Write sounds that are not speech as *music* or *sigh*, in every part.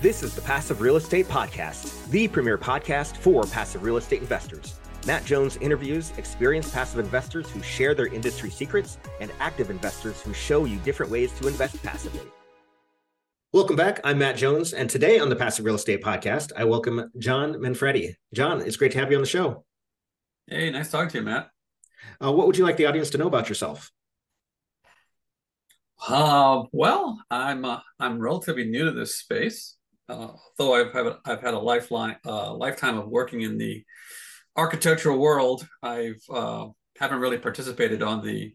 This is the Passive Real Estate Podcast, the premier podcast for passive real estate investors. Matt Jones interviews experienced passive investors who share their industry secrets and active investors who show you different ways to invest passively. Welcome back. I'm Matt Jones, and today on the Passive Real Estate Podcast, I welcome John Manfredy. John, it's great to have you on the show. Hey, nice talking to you, Matt. Uh, what would you like the audience to know about yourself? Uh, well, I'm uh, I'm relatively new to this space, uh, I've I've had a lifeline uh, lifetime of working in the architectural world. I've uh, haven't really participated on the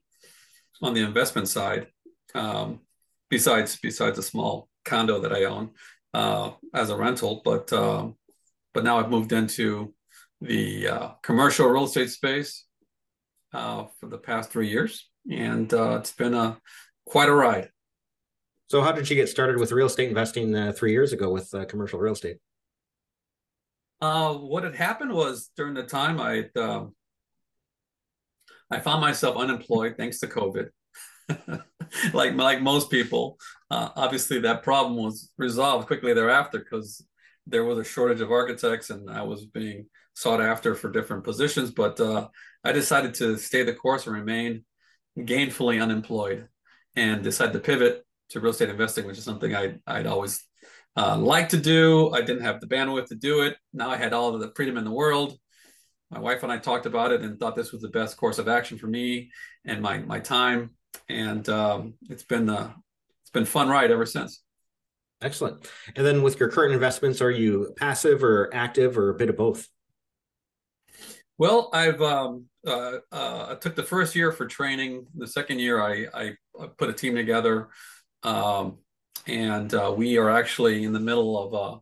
on the investment side, um, besides besides a small condo that I own uh, as a rental. But uh, but now I've moved into the uh, commercial real estate space uh, for the past three years, and uh, it's been a quite a ride. So, how did you get started with real estate investing uh, three years ago with commercial real estate? what had happened was during the time I um, I found myself unemployed thanks to COVID. *laughs* like like most people. Uh, obviously, that problem was resolved quickly thereafter because there was a shortage of architects, and I was being sought after for different positions. But uh, I decided to stay the course and remain gainfully unemployed, and decided to pivot to real estate investing, which is something I I'd always uh, liked to do. I didn't have the bandwidth to do it. Now I had all of the freedom in the world. My wife and I talked about it and thought this was the best course of action for me and my my time and um, it's been uh, it's been fun ride ever since. Excellent. And then with your current investments, are you passive or active or a bit of both? Well, I've um, uh, uh, I took the first year for training. The second year, I, I, I put a team together, um, and uh, we are actually in the middle of uh,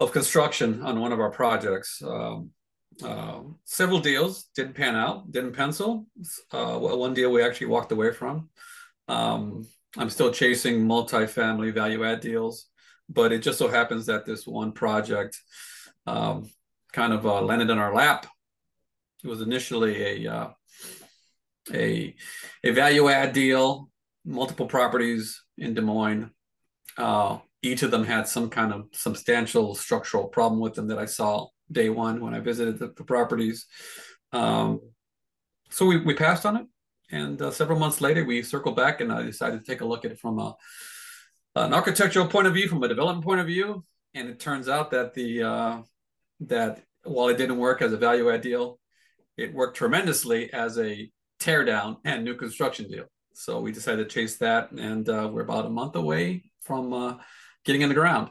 of construction on one of our projects. Um, uh, several deals didn't pan out, didn't pencil. Uh, one deal we actually walked away from. Um, I'm still chasing multifamily value add deals, but it just so happens that this one project um, kind of uh, landed in our lap. It was initially a uh, a a value add deal, multiple properties in Des Moines. Uh, each of them had some kind of substantial structural problem with them that I saw day one when I visited the, the properties. Um, so we, we passed on it. And uh, several months later, we circled back and I decided to take a look at it from a, an architectural point of view, from a development point of view. And it turns out that the uh, that while it didn't work as a value add deal, it worked tremendously as a tear down and new construction deal. So we decided to chase that, and uh, we're about a month away from uh, getting in the ground.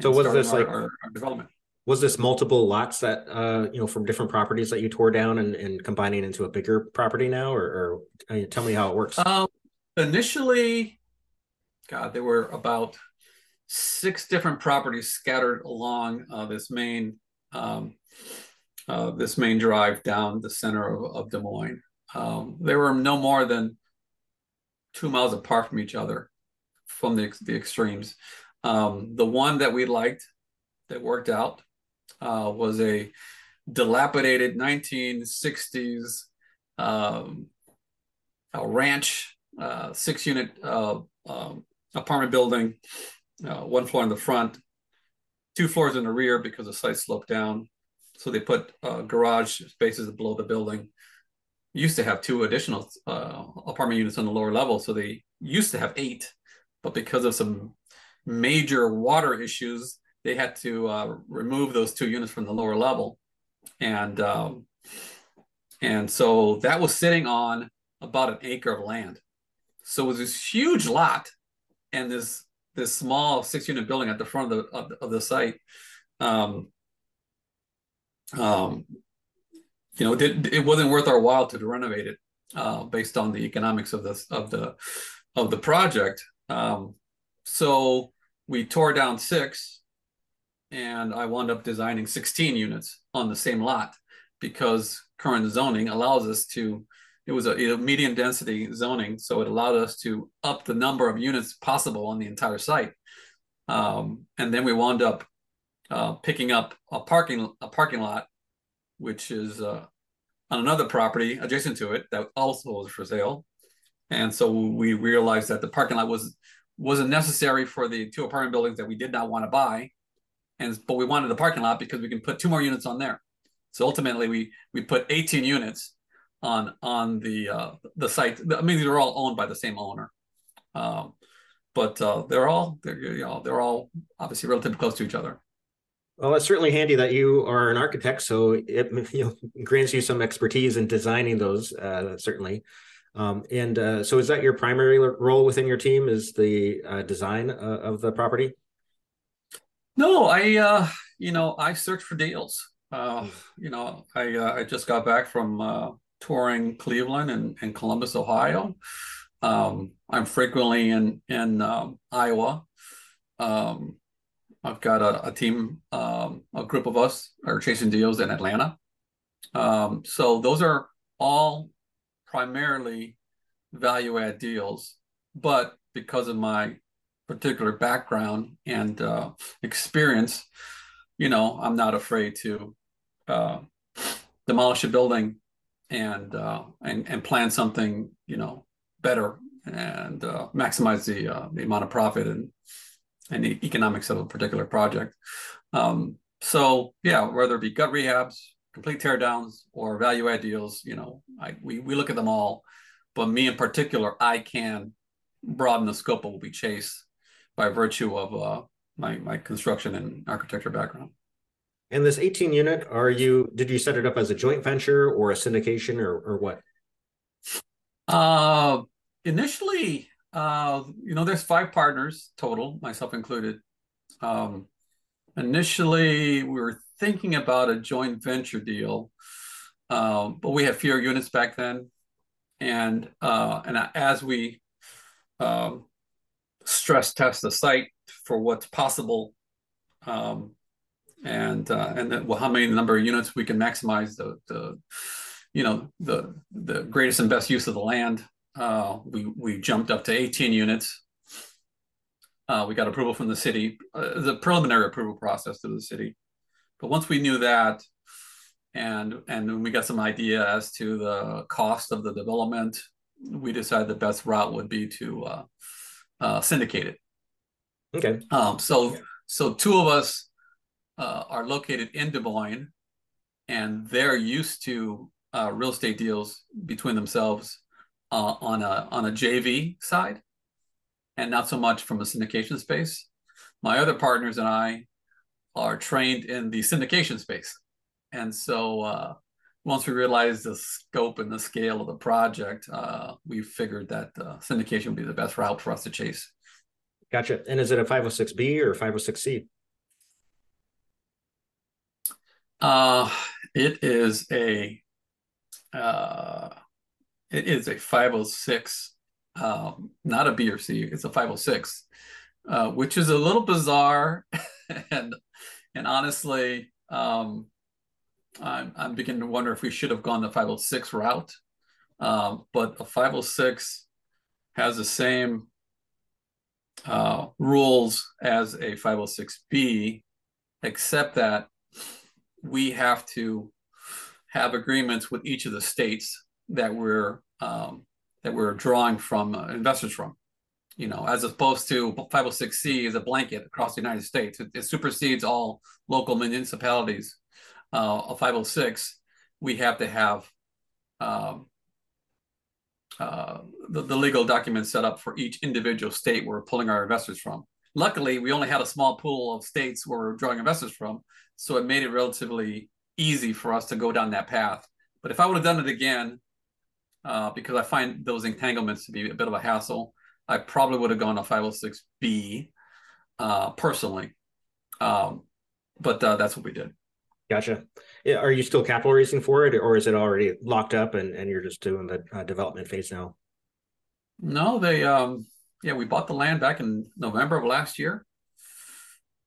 So was this our, like our, our development? was this multiple lots that uh you know from different properties that you tore down and, and combining into a bigger property now or, or uh, tell me how it works um, initially god there were about six different properties scattered along uh, this main um, uh, this main drive down the center of, of des moines um, they were no more than two miles apart from each other from the, the extremes um, the one that we liked that worked out uh, was a dilapidated 1960s um, ranch uh, six unit uh, um, apartment building, uh, one floor in the front, two floors in the rear because the site sloped down. So they put uh, garage spaces below the building. Used to have two additional uh, apartment units on the lower level. So they used to have eight, but because of some major water issues, they had to uh, remove those two units from the lower level, and um, and so that was sitting on about an acre of land. So it was this huge lot, and this this small six unit building at the front of the of, of the site. Um, um, you know, it, it wasn't worth our while to renovate it uh, based on the economics of this of the of the project. Um, so we tore down six and I wound up designing 16 units on the same lot because current zoning allows us to it was a, medium density zoning so it allowed us to up the number of units possible on the entire site um, and then we wound up uh, picking up a parking a parking lot which is uh, on another property adjacent to it that also was for sale and so we realized that the parking lot was wasn't necessary for the two apartment buildings that we did not want to buy, and but we wanted the parking lot because we can put two more units on there. So ultimately, we we put 18 units on on the uh, the site. I mean, they're all owned by the same owner, um, but uh, they're all they're you know they're all obviously relatively close to each other. Well, it's certainly handy that you are an architect, so it *laughs* you know, grants you some expertise in designing those. Uh, certainly, um, and uh, so is that your primary role within your team? Is the uh, design uh, of the property? No, I uh, you know I search for deals. Uh, you know, I I just got back from touring Cleveland and, and Columbus, Ohio. Um, I'm frequently in in um, Iowa. Um, I've got a, a team, um, a group of us are chasing deals in Atlanta. Um, so those are all primarily value add deals, but because of my particular background and uh, experience, you know, I'm not afraid to uh, demolish a building and uh, and and plan something, you know, better and uh, maximize the uh, the amount of profit and and the economics of a particular project. Um, so yeah, whether it be gut rehabs, complete teardowns, or value add deals, you know, I, we we look at them all. But me in particular, I can broaden the scope of what we chase by virtue of uh, my my construction and architecture background. And this 18 unit, are you did you set it up as a joint venture or a syndication or or what? Uh initially uh, you know, there's five partners total, myself included. Um, initially, we were thinking about a joint venture deal, uh, but we had fewer units back then, and uh, and as we um, stress test the site for what's possible, um, and uh, and then, well, how many number of units we can maximize the the you know the the greatest and best use of the land uh, we we jumped up to 18 units. Uh, we got approval from the city, uh, the preliminary approval process to the city. But once we knew that, and and we got some idea as to the cost of the development, we decided the best route would be to uh, uh, syndicate it. Okay. Um, so so two of us uh, are located in Des Moines, and they're used to uh, real estate deals between themselves uh, on a on a JV side, and not so much from a syndication space. My other partners and I are trained in the syndication space, and so uh, once we realized the scope and the scale of the project, uh, we figured that uh, syndication would be the best route for us to chase. Gotcha. And is it a 506B or 506C? Uh, it is a uh, it is a 506, um, not a B or C. It's a 506, uh, which is a little bizarre, *laughs* and and honestly, um, I'm I'm beginning to wonder if we should have gone the 506 route. Um, but a 506 has the same uh, rules as a 506B, except that we have to have agreements with each of the states that we're um, that we're drawing from uh, investors from. You know, as opposed to 506c is a blanket across the United States. It, it supersedes all local municipalities. Uh, a 506, we have to have um, uh, the, the legal documents set up for each individual state we're pulling our investors from. Luckily, we only had a small pool of states where we're drawing investors from, so it made it relatively easy for us to go down that path. But if I would have done it again, uh, because I find those entanglements to be a bit of a hassle. I probably would have gone to 506B uh, personally, um, but uh, that's what we did. Gotcha. Yeah, are you still capital raising for it, or is it already locked up and, and you're just doing the uh, development phase now? No, they um, yeah, we bought the land back in November of last year.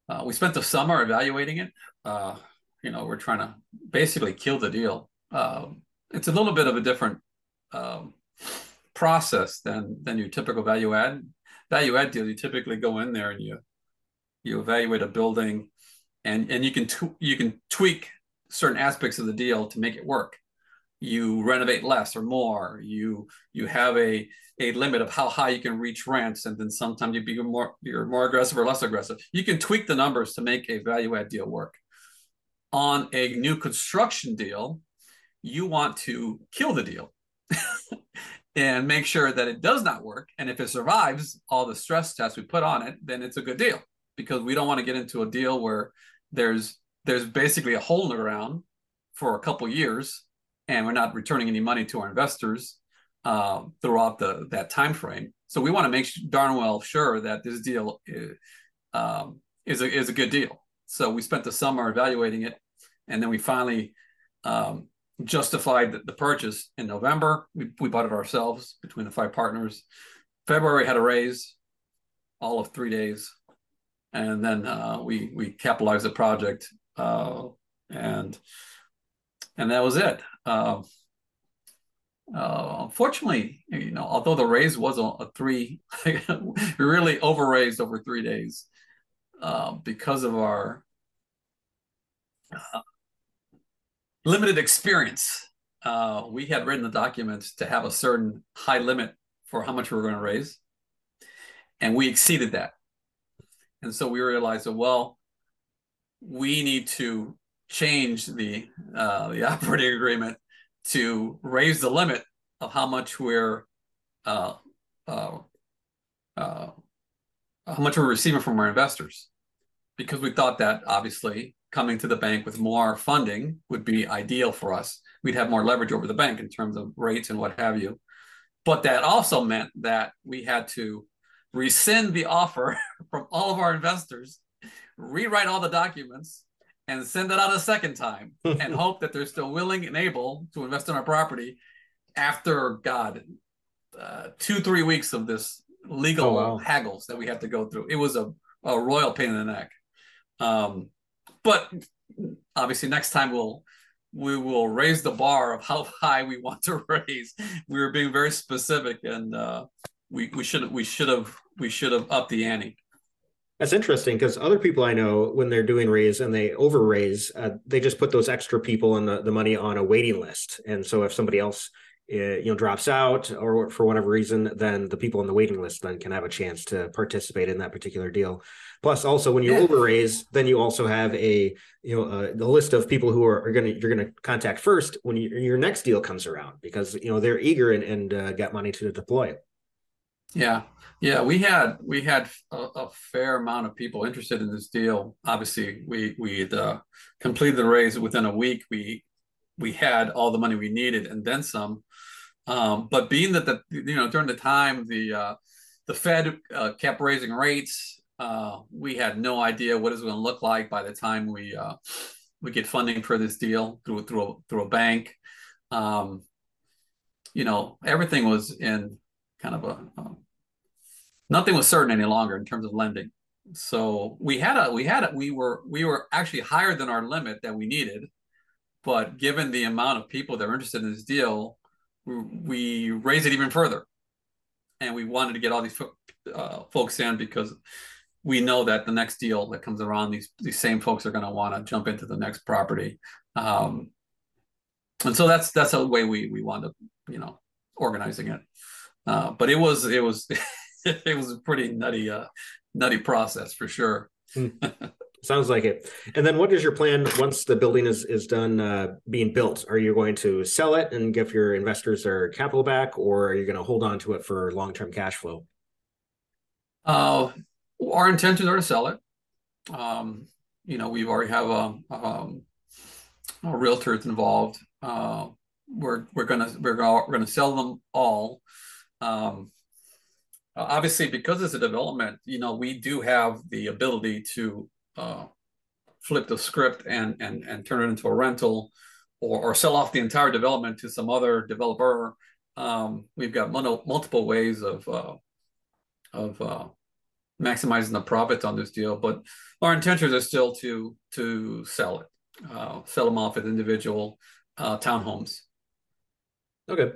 Uh, we spent the summer evaluating it. Uh, you know, we're trying to basically kill the deal. Uh, it's a little bit of a different um, process than than your typical value add. Value add deal, you typically go in there and you you evaluate a building, and and you can you can tweak certain aspects of the deal to make it work. you renovate less or more. You you have a a limit of how high you can reach rents, and then sometimes you be more you're more aggressive or less aggressive. You can tweak the numbers to make a value add deal work. On a new construction deal, you want to kill the deal *laughs* and make sure that it does not work. And if it survives all the stress tests we put on it, then it's a good deal because we don't want to get into a deal where there's there's basically a hole in the ground for a couple years and we're not returning any money to our investors uh, throughout the that time frame. So we want to make darn well sure that this deal is, um, is a is a good deal. So we spent the summer evaluating it, and then we finally um, justified the, the, purchase in November. We we bought it ourselves between the five partners. February had a raise, all of three days, and then uh, we we capitalized the project, uh, and and that was it. Uh, uh, unfortunately, you know, although the raise was a, a three, *laughs* we really over raised over three days uh, because of our uh, limited experience. Uh, we had written the documents to have a certain high limit for how much we were going to raise, and we exceeded that. And so we realized that well, we need to change the uh, the *laughs* operating agreement to raise the limit of how much we're uh, uh, uh, how much we're receiving from our investors, because we thought that obviously coming to the bank with more funding would be ideal for us. We'd have more leverage over the bank in terms of rates and what have you. But that also meant that we had to rescind the offer *laughs* from all of our investors, rewrite all the documents, and send it out a second time *laughs* and hope that they're still willing and able to invest in our property after God, uh, two three weeks of this legal oh, wow. haggles that we had to go through. It was a, a royal pain in the neck. Um, but obviously, next time we'll we will raise the bar of how *laughs* high we want to *laughs* raise. We were being very specific, and uh, we we should we should have we should have upped the ante. That's interesting because other people I know, when they're doing raise and they over raise, uh, they just put those extra people and the, the money on a waiting list. And so if somebody else, uh, you know, drops out or for whatever reason, then the people on the waiting list then can have a chance to participate in that particular deal. Plus, also when you yeah. over raise, then you also have a you know uh, the list of people who are, are going to you're going to contact first when you, your next deal comes around because you know they're eager and, and uh, got money to deploy. Yeah, yeah, we had we had a, a, fair amount of people interested in this deal. Obviously, we we uh, completed the raise within a week. We we had all the money we needed and then some. Um, but being that the you know during the time the uh, the Fed uh, kept raising rates, uh, we had no idea what it was going to look like by the time we uh, we get funding for this deal through through a, through a bank. Um, you know, everything was in kind of a, a nothing was certain any longer in terms of lending. So we had a we had a we were we were actually higher than our limit that we needed, but given the amount of people that were interested in this deal, we, we raised it even further, and we wanted to get all these uh, folks in because we know that the next deal that comes around, these these same folks are going to want to jump into the next property, um, and so that's that's a way we we wound up you know organizing it. Uh, but it was it was *laughs* it was a pretty nutty, uh, nutty process for sure. Hmm. *laughs* Sounds like it. And then, what is your plan once the building is is done uh, being built? Are you going to sell it and give your investors their capital back, or are you going to hold on to it for long term cash flow? Uh, our intentions are to sell it. Um, you know, we already have a, um, a realtors involved. Uh, we're we're gonna we're gonna, we're gonna sell them all. Um, obviously because it's a development you know we do have the ability to uh, flip the script and and and turn it into a rental or, or sell off the entire development to some other developer um, we've got multiple ways of uh, of uh, maximizing the profits on this deal but our intentions are still to to sell it uh, sell them off as individual uh, townhomes okay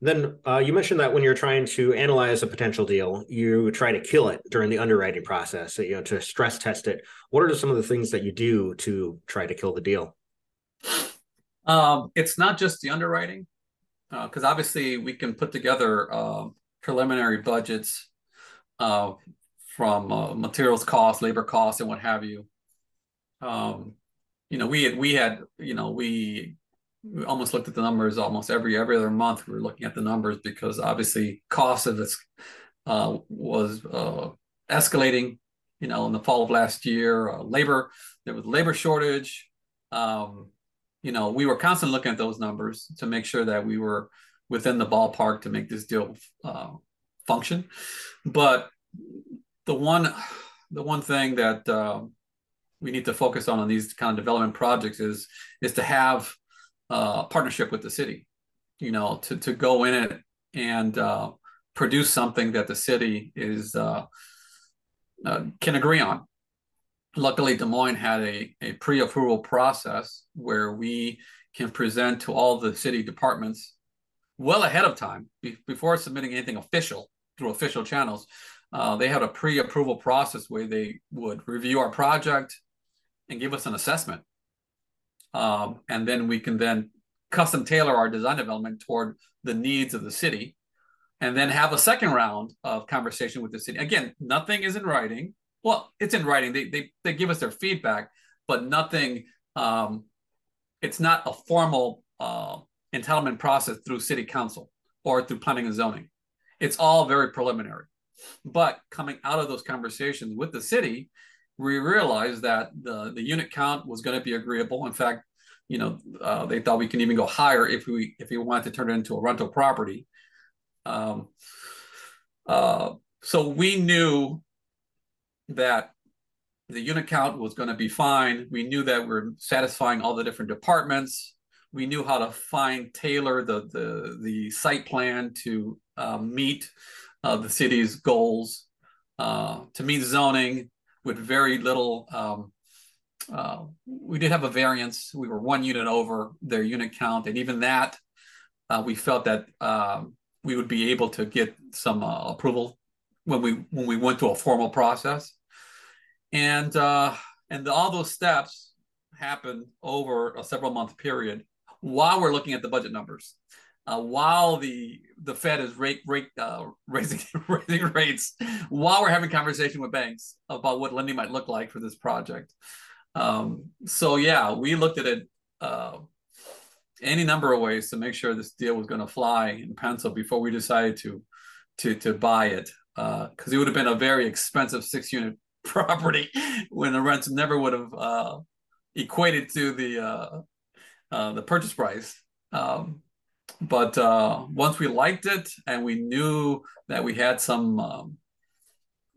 then uh, you mentioned that when you're trying to analyze a potential deal, you try to kill it during the underwriting process, you know, to stress test it. What are some of the things that you do to try to kill the deal? Um, it's not just the underwriting, because uh, obviously we can put together uh, preliminary budgets uh, from uh, materials costs, labor costs, and what have you. Um, you know, we had we had you know we, we almost looked at the numbers almost every every other month. We were looking at the numbers because obviously cost of this uh, was uh, escalating. You know, in the fall of last year, labor there was labor shortage. Um, you know, we were constantly looking at those numbers to make sure that we were within the ballpark to make this deal uh, function. But the one, the one thing that uh, we need to focus on on these kind of development projects is is to have uh, a partnership with the city. You know, to to go in it and uh, produce something that the city is uh, uh, can agree on luckily Des Moines had a, a pre-approval process where we can present to all the city departments well ahead of time be, before submitting anything official through official channels. Uh, they had a pre-approval process where they would review our project and give us an assessment. Um, and then we can then custom tailor our design development toward the needs of the city and then have a second round of conversation with the city. Again, nothing is in writing well, it's in writing. They they they give us their feedback, but nothing. Um, it's not a formal uh, entitlement process through city council or through planning and zoning. It's all very preliminary. But coming out of those conversations with the city, we realized that the the unit count was going to be agreeable. In fact, you know, uh, they thought we can even go higher if we if we wanted to turn it into a rental property. Um, uh, so we knew that the unit count was going to be fine. We knew that we're satisfying all the different departments. We knew how to find tailor the the the site plan to uh, meet uh, the city's goals, uh, to meet zoning with very little. Um, uh, we did have a variance. We were one unit over their unit count, and even that, uh, we felt that um, we would be able to get some approval when we when we went to a formal process, and and all those steps happened over a several month period while we're looking at the budget numbers. Uh, while the the Fed is rate, rate, uh, *laughs* raising raising rates, while we're having conversation with banks about what lending might look like for this project. Um, so yeah, we looked at it uh, any number of ways to make sure this deal was going to fly in pencil before we decided to to to buy it because uh, it would have been a very expensive six unit *laughs* property when the rents never would have uh, equated to the uh, the purchase price. Um, but uh, once we liked it and we knew that we had some um,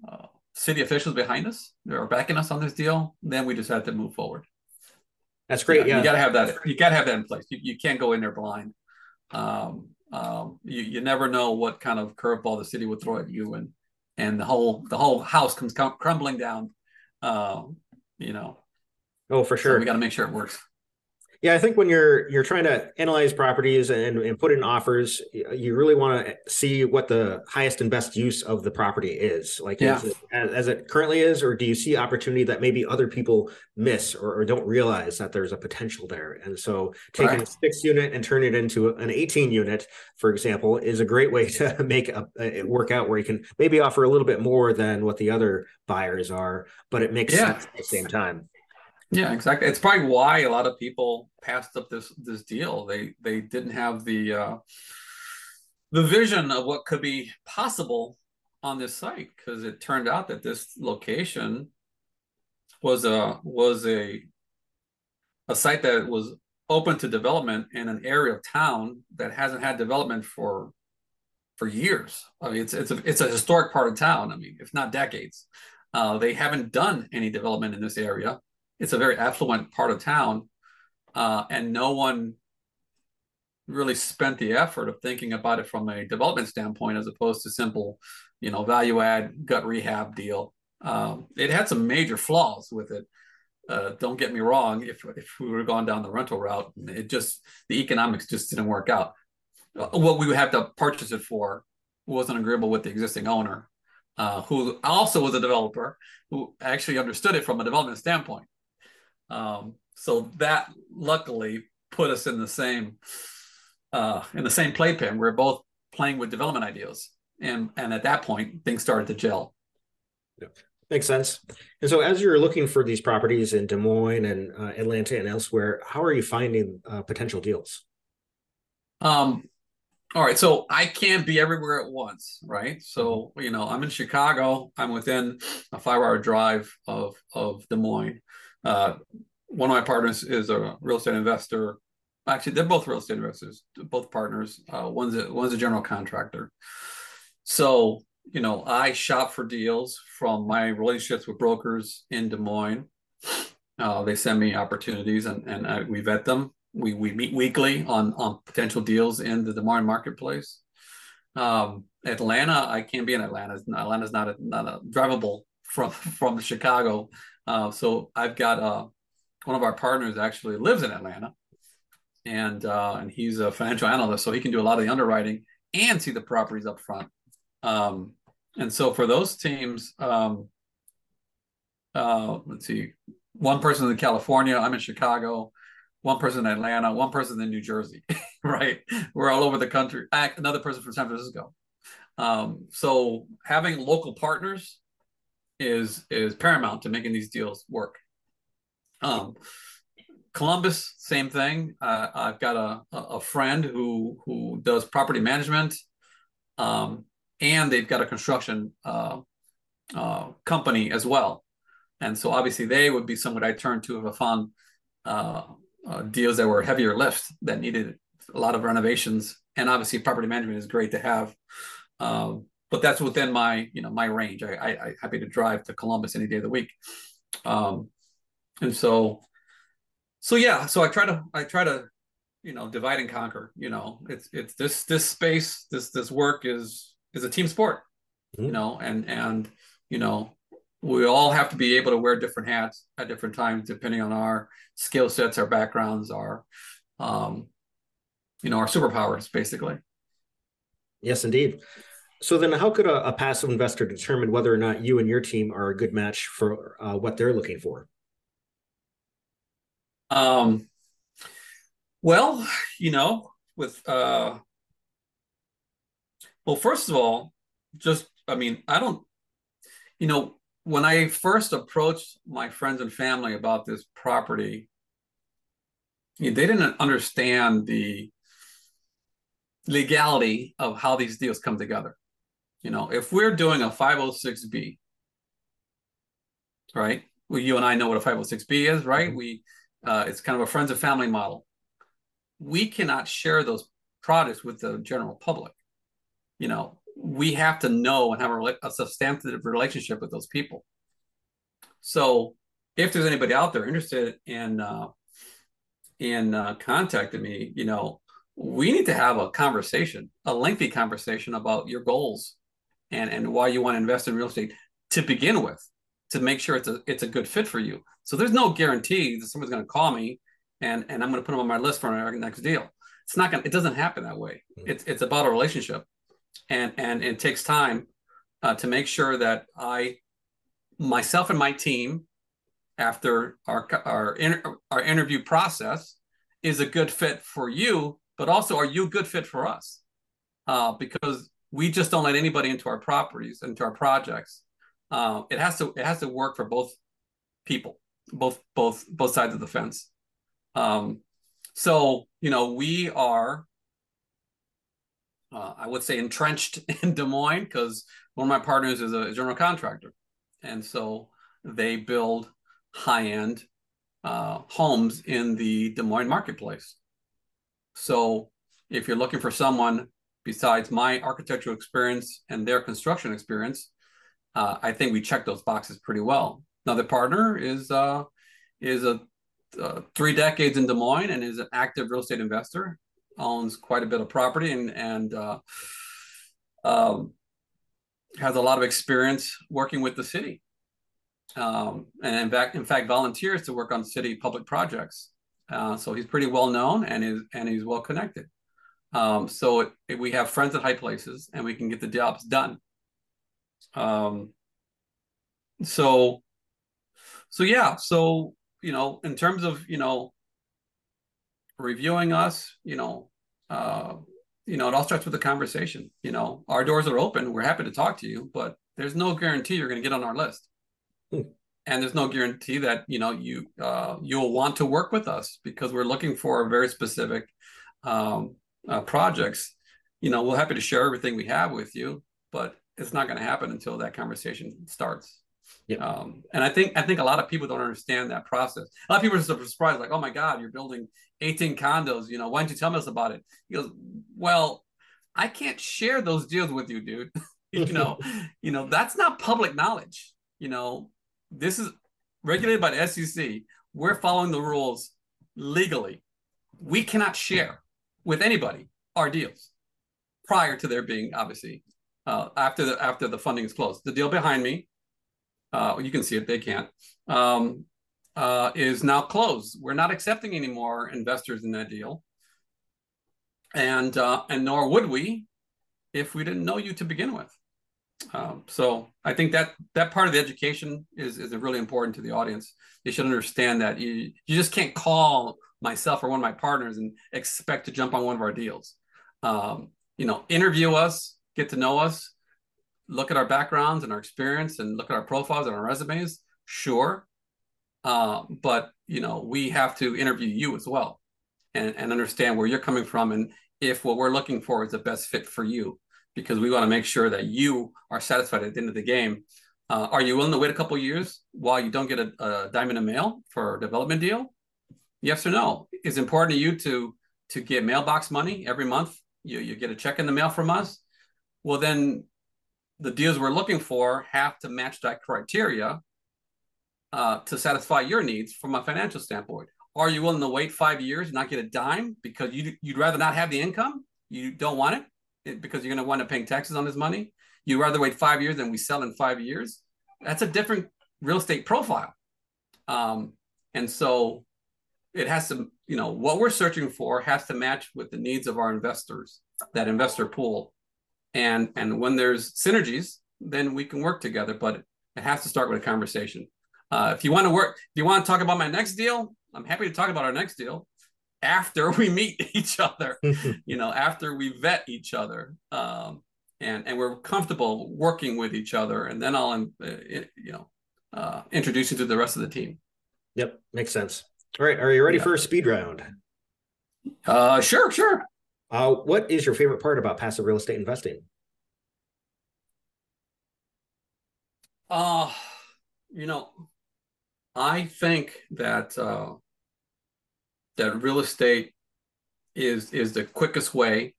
uh, city officials behind us, they were backing us on this deal, then we decided to move forward. That's great. Yeah, yeah. you got to have that. You got to have that in place. You, you can't go in there blind. Um, um, you, you never know what kind of curveball the city would throw at you, and and the whole the whole house comes crumbling down. Uh, you know. Oh, for sure. So we got to make sure it works. Yeah, I think when you're you're trying to analyze properties and, and put in offers, you really want to see what the highest and best use of the property is. Like yeah. it, as, as, it currently is, or do you see opportunity that maybe other people miss or, or don't realize that there's a potential there? And so taking right. a six unit and turn it into an 18 unit, for example, is a great way *laughs* to make a, it work out where you can maybe offer a little bit more than what the other buyers are, but it makes yeah. sense at the same time. Yeah, exactly. It's probably why a lot of people passed up this this deal. They they didn't have the uh, the vision of what could be possible on this site because it turned out that this location was a was a a site that was open to development in an area of town that hasn't had development for for years. I mean, it's it's a it's a historic part of town. I mean, if not decades. Uh, they haven't done any development in this area it's a very affluent part of town, uh, and no one really spent the effort of thinking about it from a development standpoint as opposed to simple, you know, value add gut rehab deal. Um, it had some major flaws with it. Uh, don't get me wrong. If if we were gone down the rental route, it just the economics just didn't work out. Uh, what we would have to purchase it for wasn't agreeable with the existing owner, uh, who also was a developer who actually understood it from a development standpoint. Um, so that luckily put us in the same uh, in the same playpen. We're both playing with development ideas, and and at that point, things started to gel. Yeah. Makes sense. And so, as you're looking for these properties in Des Moines and uh, Atlanta and elsewhere, how are you finding uh, potential deals? Um, all right, so I can't be everywhere at once, right? So mm-hmm. you know, I'm in Chicago. I'm within a five-hour drive of of Des Moines. Uh, one of my partners is a real estate investor. Actually, they're both real estate investors, both partners. Uh, one's a, one's a general contractor. So you know, I shop for deals from my relationships with brokers in Des Moines. Uh, they send me opportunities and, and I, we vet them. We, we meet weekly on, on potential deals in the Des Moines marketplace. Um, Atlanta, I can't be in Atlanta. Atlanta's not a, not a drivable from, *laughs* from Chicago. Uh, so I've got uh, one of our partners actually lives in Atlanta and, uh, and he's a financial analyst. So he can do a lot of the underwriting and see the properties up front. Um, and so for those teams, um, uh, let's see, one person in California, I'm in Chicago, one person in Atlanta, one person in New Jersey, *laughs* right? We're all over the country. Another person from San Francisco. Um, so having local partners is is paramount to making these deals work. Um, Columbus, same thing. Uh, I've got a a friend who who does property management. Um, and they've got a construction uh, uh, company as well. And so obviously they would be someone I turn to if I found uh, uh, deals that were heavier lift that needed a lot of renovations. And obviously property management is great to have. Um, but that's within my, you know, my range. I, I, I happy to drive to Columbus any day of the week. Um, and so, so yeah, so I try to, I try to, you know, divide and conquer, you know, it's, it's this, this space, this, this work is, is a team sport, mm-hmm. you know, and and you know we all have to be able to wear different hats at different times depending on our skill sets, our backgrounds, our um, you know, our superpowers, basically. Yes, indeed. So then, how could a, a, passive investor determine whether or not you and your team are a good match for uh, what they're looking for? Um, well, you know, with uh, well, first of all, just, I mean, I don't, you know, when I first approached my friends and family about this property, they didn't understand the legality of how these deals come together. You know, if we're doing a 506B, right? Well, you and I know what a 506B is, right? Mm-hmm. We, uh, it's kind of a friends and family model. We cannot share those products with the general public you know, we have to know and have a, a substantive relationship with those people. So if there's anybody out there interested in uh, in uh, contacting me, you know, we need to have a conversation, a lengthy conversation about your goals and and why you want to invest in real estate to begin with, to make sure it's a it's a good fit for you. So there's no guarantee that someone's going to call me and and I'm going to put them on my list for our next deal. It's not going. It doesn't happen that way. Mm-hmm. It's it's about a relationship and and it takes time uh, to make sure that I, myself and my team, after our our inter, our interview process, is a good fit for you, but also are you a good fit for us? Uh, because we just don't let anybody into our properties, into our projects. Uh, it has to it has to work for both people, both both both sides of the fence. Um, so you know we are uh, I would say entrenched *laughs* in Des Moines because one of my partners is a general contractor, and so they build high end uh, homes in the Des Moines marketplace. So if you're looking for someone besides my architectural experience and their construction experience, uh, I think we check those boxes pretty well. Another partner is uh, is a uh, three decades in Des Moines and is an active real estate investor owns quite a bit of property and and uh, um, has a lot of experience working with the city. Um, and in fact, in fact, volunteers to work on city public projects. Uh, so he's pretty well known and is and he's well connected. Um, so it, it, we have friends at high places, and we can get the jobs done. Um, so, so yeah, so you know, in terms of you know reviewing us, you know, uh, you know, it all starts with a conversation. You know, our doors are open. We're happy to talk to you, but there's no guarantee you're going to get on our list. Hmm. And there's no guarantee that you know you uh, you'll want to work with us because we're looking for a very specific um, uh, projects. You know, we're happy to share everything we have with you, but it's not going to happen until that conversation starts. Yeah. Um, and I think I think a lot of people don't understand that process. A lot of people are surprised, like, "Oh my God, you're building 18 condos. You know, why didn't you tell us about it?" He goes, "Well, I can't share those deals with you, dude. *laughs* you *laughs* know, you know that's not public knowledge. You know, this is regulated by the SEC. We're following the rules legally. We cannot share with anybody our deals prior to there being obviously uh, after the after the funding is closed. The deal behind me, uh, you can see it. They can't. Um, uh, is now closed. We're not accepting any more investors in that deal, and uh, and nor would we if we didn't know you to begin with. Um, so I think that that part of the education is is really important to the audience. They should understand that you you just can't call myself or one of my partners and expect to jump on one of our deals. Um, you know, interview us, get to know us, look at our backgrounds and our experience, and look at our profiles and our resumes. Sure, uh, but you know, we have to interview you as well, and and understand where you're coming from, and if what we're looking for is the best fit for you because we want to make sure that you are satisfied at the end of the game. Uh, are you willing to wait a couple years while you don't get a, a diamond in mail for a development deal? Yes or no? Is important to you to to get mailbox money every month? You you get a check in the mail from us. Well, then the deals we're looking for have to match that criteria uh, to satisfy your needs from a financial standpoint. Are you willing to wait five years and not get a dime because you you'd rather not have the income? You don't want it because you're going to wind up paying taxes on this money. You'd rather wait five years than we sell in five years. That's a different real estate profile. Um, and so it has to, you know, what we're searching for has to match with the needs of our investors, that investor pool. And and when there's synergies, then we can work together. But it has to start with a conversation. Uh, if you want to work, if you want to talk about my next deal, I'm happy to talk about our next deal after *laughs* we meet each other, *laughs* you know, after we vet each other, um, and and we're comfortable working with each other, and then I'll, uh, you know, uh, introduce you to the rest of the team. Yep, makes sense. All right, are you ready yeah. for a speed round? Uh, sure, sure. Uh, what is your favorite part about passive real estate investing? Uh, you know, I think that uh, that real estate is is the quickest way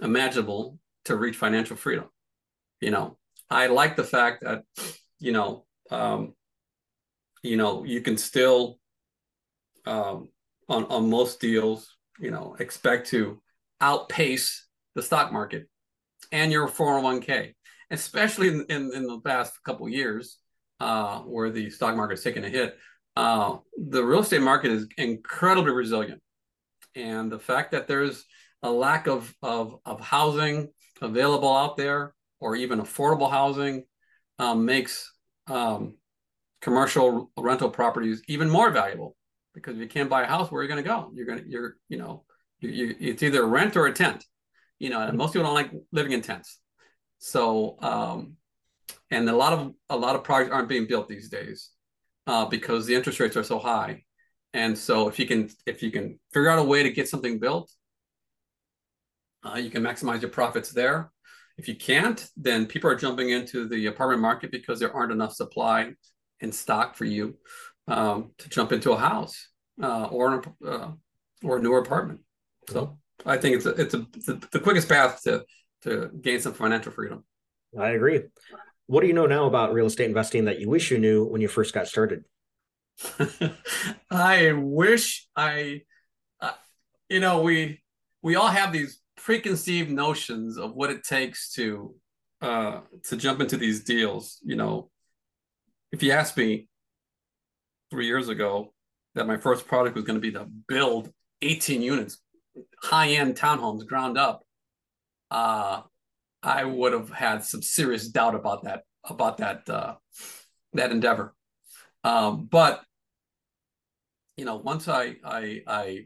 imaginable to reach financial freedom. You know, I like the fact that you know um, you know you can still um, on on most deals you know expect to outpace the stock market and your 401k especially in, in, in the past couple years uh, where the stock market's taken a hit uh, the real estate market is incredibly resilient. And the fact that there's a lack of, of, of housing available out there or even affordable housing um, makes um, commercial rental properties even more valuable because if you can't buy a house, where are you going to go? You're going to, you're, you know, you, you, it's either rent or a tent, you know, and most people don't like living in tents. So, um, and a lot of, a lot of projects aren't being built these days uh, because the interest rates are so high. And so if you can if you can figure out a way to get something built, uh, you can maximize your profits there. If you can't, then people are jumping into the apartment market because there aren't enough supply in stock for you um, to jump into a house uh, or an, uh, or a newer apartment. So I think it's a, it's, a, it's a, the quickest path to to gain some financial freedom. I agree. What do you know now about real estate investing that you wish you knew when you first got started? *laughs* I wish I, uh, you know, we we all have these preconceived notions of what it takes to uh, to jump into these deals. You know, if you asked me three years ago that my first product was going to be to build 18 units, high end townhomes, ground up, uh, I would have had some serious doubt about that about that uh, that endeavor. Um, but you know, once I I I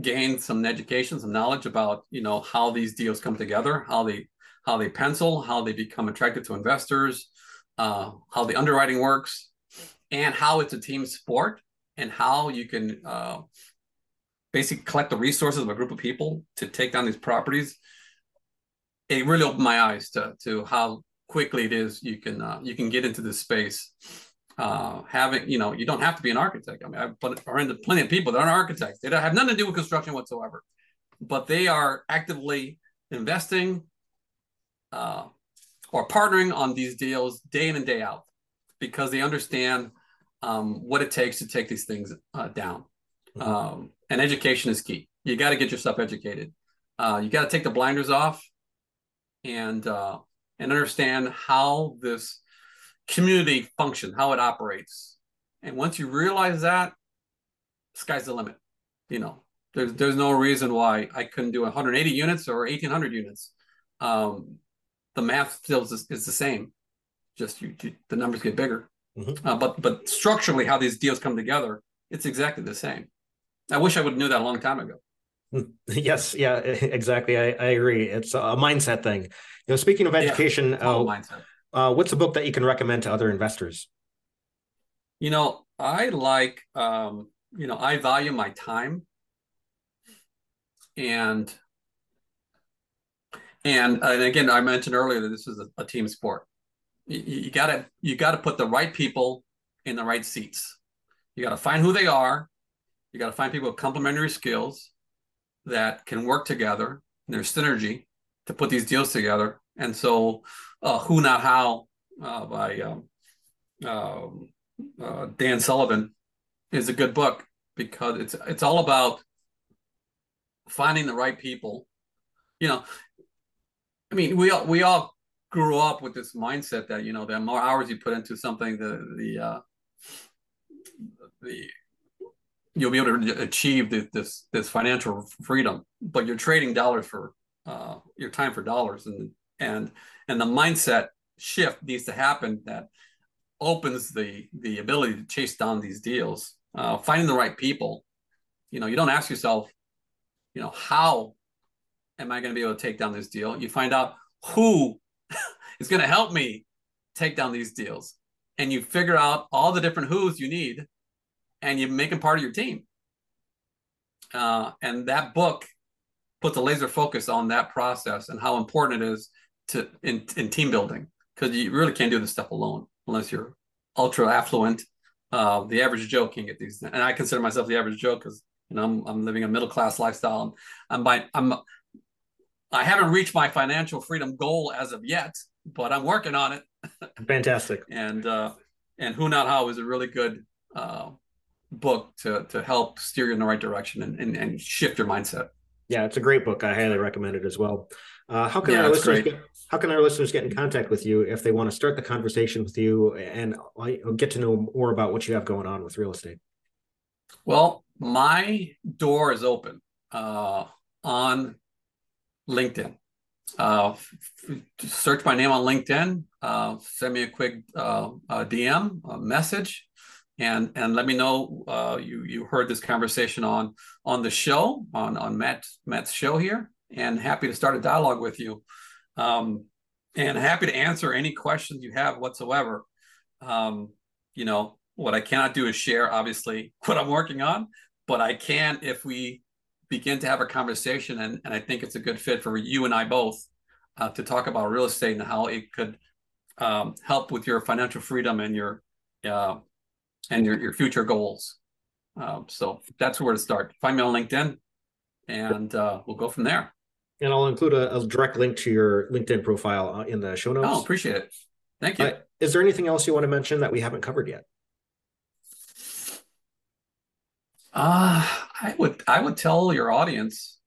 gain some education, some knowledge about you know how these deals come together, how they how they pencil, how they become attractive to investors, uh, how the underwriting works, and how it's a team sport, and how you can uh, basically collect the resources of a group of people to take down these properties. It really opened my eyes to to how quickly it is you can uh, you can get into this space uh, having, you know, you don't have to be an architect. I mean, I've run into plenty of people that aren't architects. They don't have nothing to do with construction whatsoever, but they are actively investing uh, or partnering on these deals day in and day out because they understand um, what it takes to take these things uh, down. Mm-hmm. Um, and education is key. You got to get yourself educated. Uh, you got to take the blinders off and uh, and understand how this community function, how it operates. And once you realize that, sky's the limit. You know, there's there's no reason why I couldn't do 180 units or 1800 units. Um, the math still is, is the same, just you, you, the numbers get bigger. Mm-hmm. Uh, but but structurally, how these deals come together, it's exactly the same. I wish I would have knew that a long time ago. *laughs* Yes, yeah, exactly. I, I agree. It's a mindset thing. You know, speaking of education, yeah, uh, mindset. Uh, what's a book that you can recommend to other investors? You know, I like, um, you know, I value my time, and and and again, I mentioned earlier that this is a, a team sport. You, you gotta you gotta put the right people in the right seats. You gotta find who they are. You gotta find people with complementary skills that can work together. There's synergy to put these deals together. And so uh, Who Not How uh, by um, um, uh, Dan Sullivan is a good book because it's it's all about finding the right people. You know, I mean, we all we all grew up with this mindset that you know the more hours you put into something, the the uh, the you'll be able to achieve the, this this financial freedom. But you're trading dollars for uh, your time for dollars, and and and the mindset shift needs to happen that opens the the ability to chase down these deals. Uh, finding the right people. You know you don't ask yourself you know how am i going to be able to take down this deal? You find out who *laughs* is going to help me take down these deals. And you figure out all the different who's you need and you make them part of your team uh, and that book puts a laser focus on that process and how important it is to in, in team building because you really can't do this stuff alone unless you're ultra affluent. Uh, the average Joe can get these, and I consider myself the average Joe because you know I'm, I'm living a middle class lifestyle. And I'm by I'm I haven't reached my financial freedom goal as of yet, but I'm working on it. *laughs* Fantastic. and uh, and Who Not How is a really good uh, book to to help steer you in the right direction and, and, and shift your mindset. Yeah, it's a great book. I highly recommend it as well. Uh, how can yeah, our listeners get, how can our listeners get in contact with you if they want to start the conversation with you and get to know more about what you have going on with real estate? Well, my door is open uh, on LinkedIn. Uh, search my name on LinkedIn. Uh, send me a quick uh, DM, a message, and and let me know uh, you you heard this conversation on on the show on on Matt Matt's show here, and happy to start a dialogue with you. Um, and happy to answer any questions you have whatsoever. Um, you know, what I cannot do is share, obviously, *laughs* what I'm working on, but I can if we begin to have a conversation, and, and I think it's a good fit for you and I both uh, to talk about real estate and how it could um, help with your financial freedom and your uh, and your, your future goals. Um, so that's where to start. Find me on LinkedIn, and uh, we'll go from there. And I'll include a, a, direct link to your LinkedIn profile uh, in the show notes. Oh, appreciate it. Thank you. Uh, is there anything else you want to mention that we haven't covered yet? Uh, I would I would tell your audience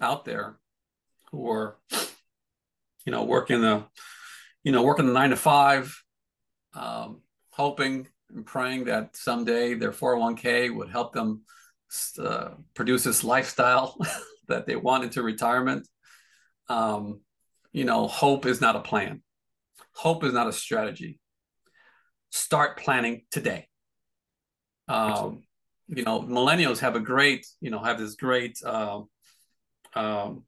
out there who are, you know, working the, you know, working the nine to five, um, hoping and praying that someday their 401k would help them uh, produce this lifestyle *laughs* that they want into retirement. Um, you know, hope is not a plan. Hope is not a strategy. Start planning today. Um, you know, millennials have a great, you know, have this great uh, um,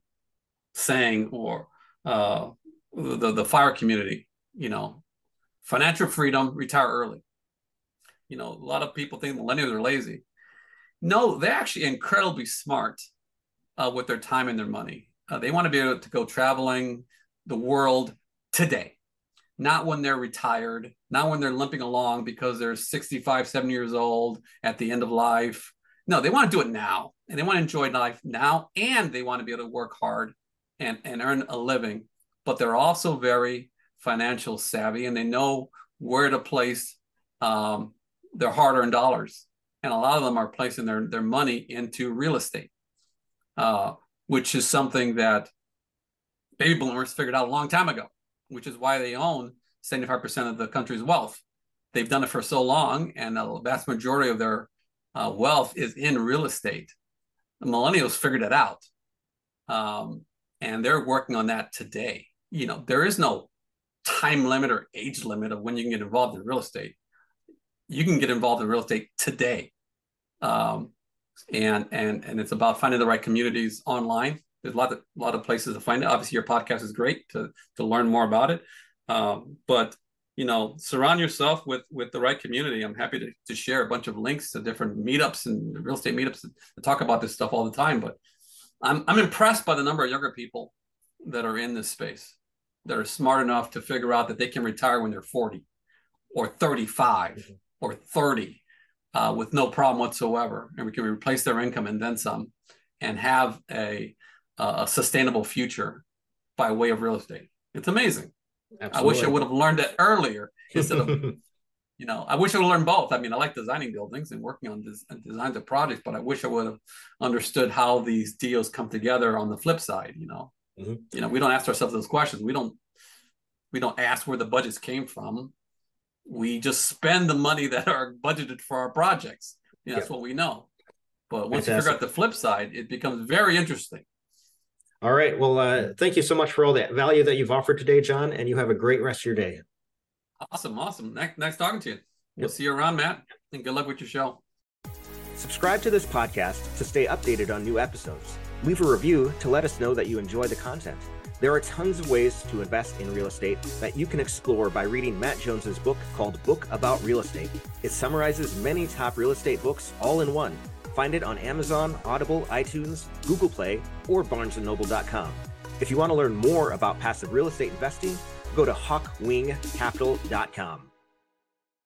saying or uh, the the fire community, you know, financial freedom, retire early. You know, a lot of people think millennials are lazy. No, they're actually incredibly smart uh, with their time and their money. Uh, they want to be able to go traveling the world today, not when they're retired, not when they're limping along because they're 65, 70 years old at the end of life. No, they want to do it now and they want to enjoy life now and they want to be able to work hard and, and earn a living. But they're also very financial savvy and they know where to place um, their hard earned dollars. And a lot of them are placing their, their money into real estate, uh, which is something that baby boomers figured out a long time ago, which is why they own 75% of the country's wealth. They've done it for so long, and the vast majority of their uh, wealth is in real estate. The millennials figured it out, um, and they're working on that today. You know, there is no time limit or age limit of when you can get involved in real estate. You can get involved in real estate today, um, and and and it's about finding the right communities online. There's a lot of a lot of places to find it. Obviously, your podcast is great to to learn more about it. Um, but you know, surround yourself with with the right community. I'm happy to, to share a bunch of links to different meetups and real estate meetups to talk about this stuff all the time. But I'm I'm impressed by the number of younger people that are in this space that are smart enough to figure out that they can retire when they're 40 or 35 mm-hmm. Or 30 uh, with no problem whatsoever, and we can replace their income and then some, and have a a sustainable future by way of real estate. It's amazing. Absolutely. I wish I would have learned it earlier instead of, *laughs* you know, I wish I would have learned both. I mean, I like designing buildings and working on des- designs of projects, but I wish I would have understood how these deals come together on the flip side. You know, mm-hmm. you know, we don't ask ourselves those questions. We don't, we don't ask where the budgets came from. We just spend the money that are budgeted for our projects. You know, That's what we know. But once Fantastic. you figure out the flip side, it becomes very interesting. All right. Well, uh, thank you so much for all that value that you've offered today, John, and you have a great rest of your day. Awesome. Awesome. Nice, nice talking to you. We'll see you around, Matt, and good luck with your show. Subscribe to this podcast to stay updated on new episodes. Leave a review to let us know that you enjoy the content. There are tons of ways to invest in real estate that you can explore by reading Matt Jones's book called Book About Real Estate. It summarizes many top real estate books all in one Find it on Amazon, Audible, iTunes, Google Play, or barnesandnoble.com. If you want to learn more about passive real estate investing, go to hawkwingcapital.com.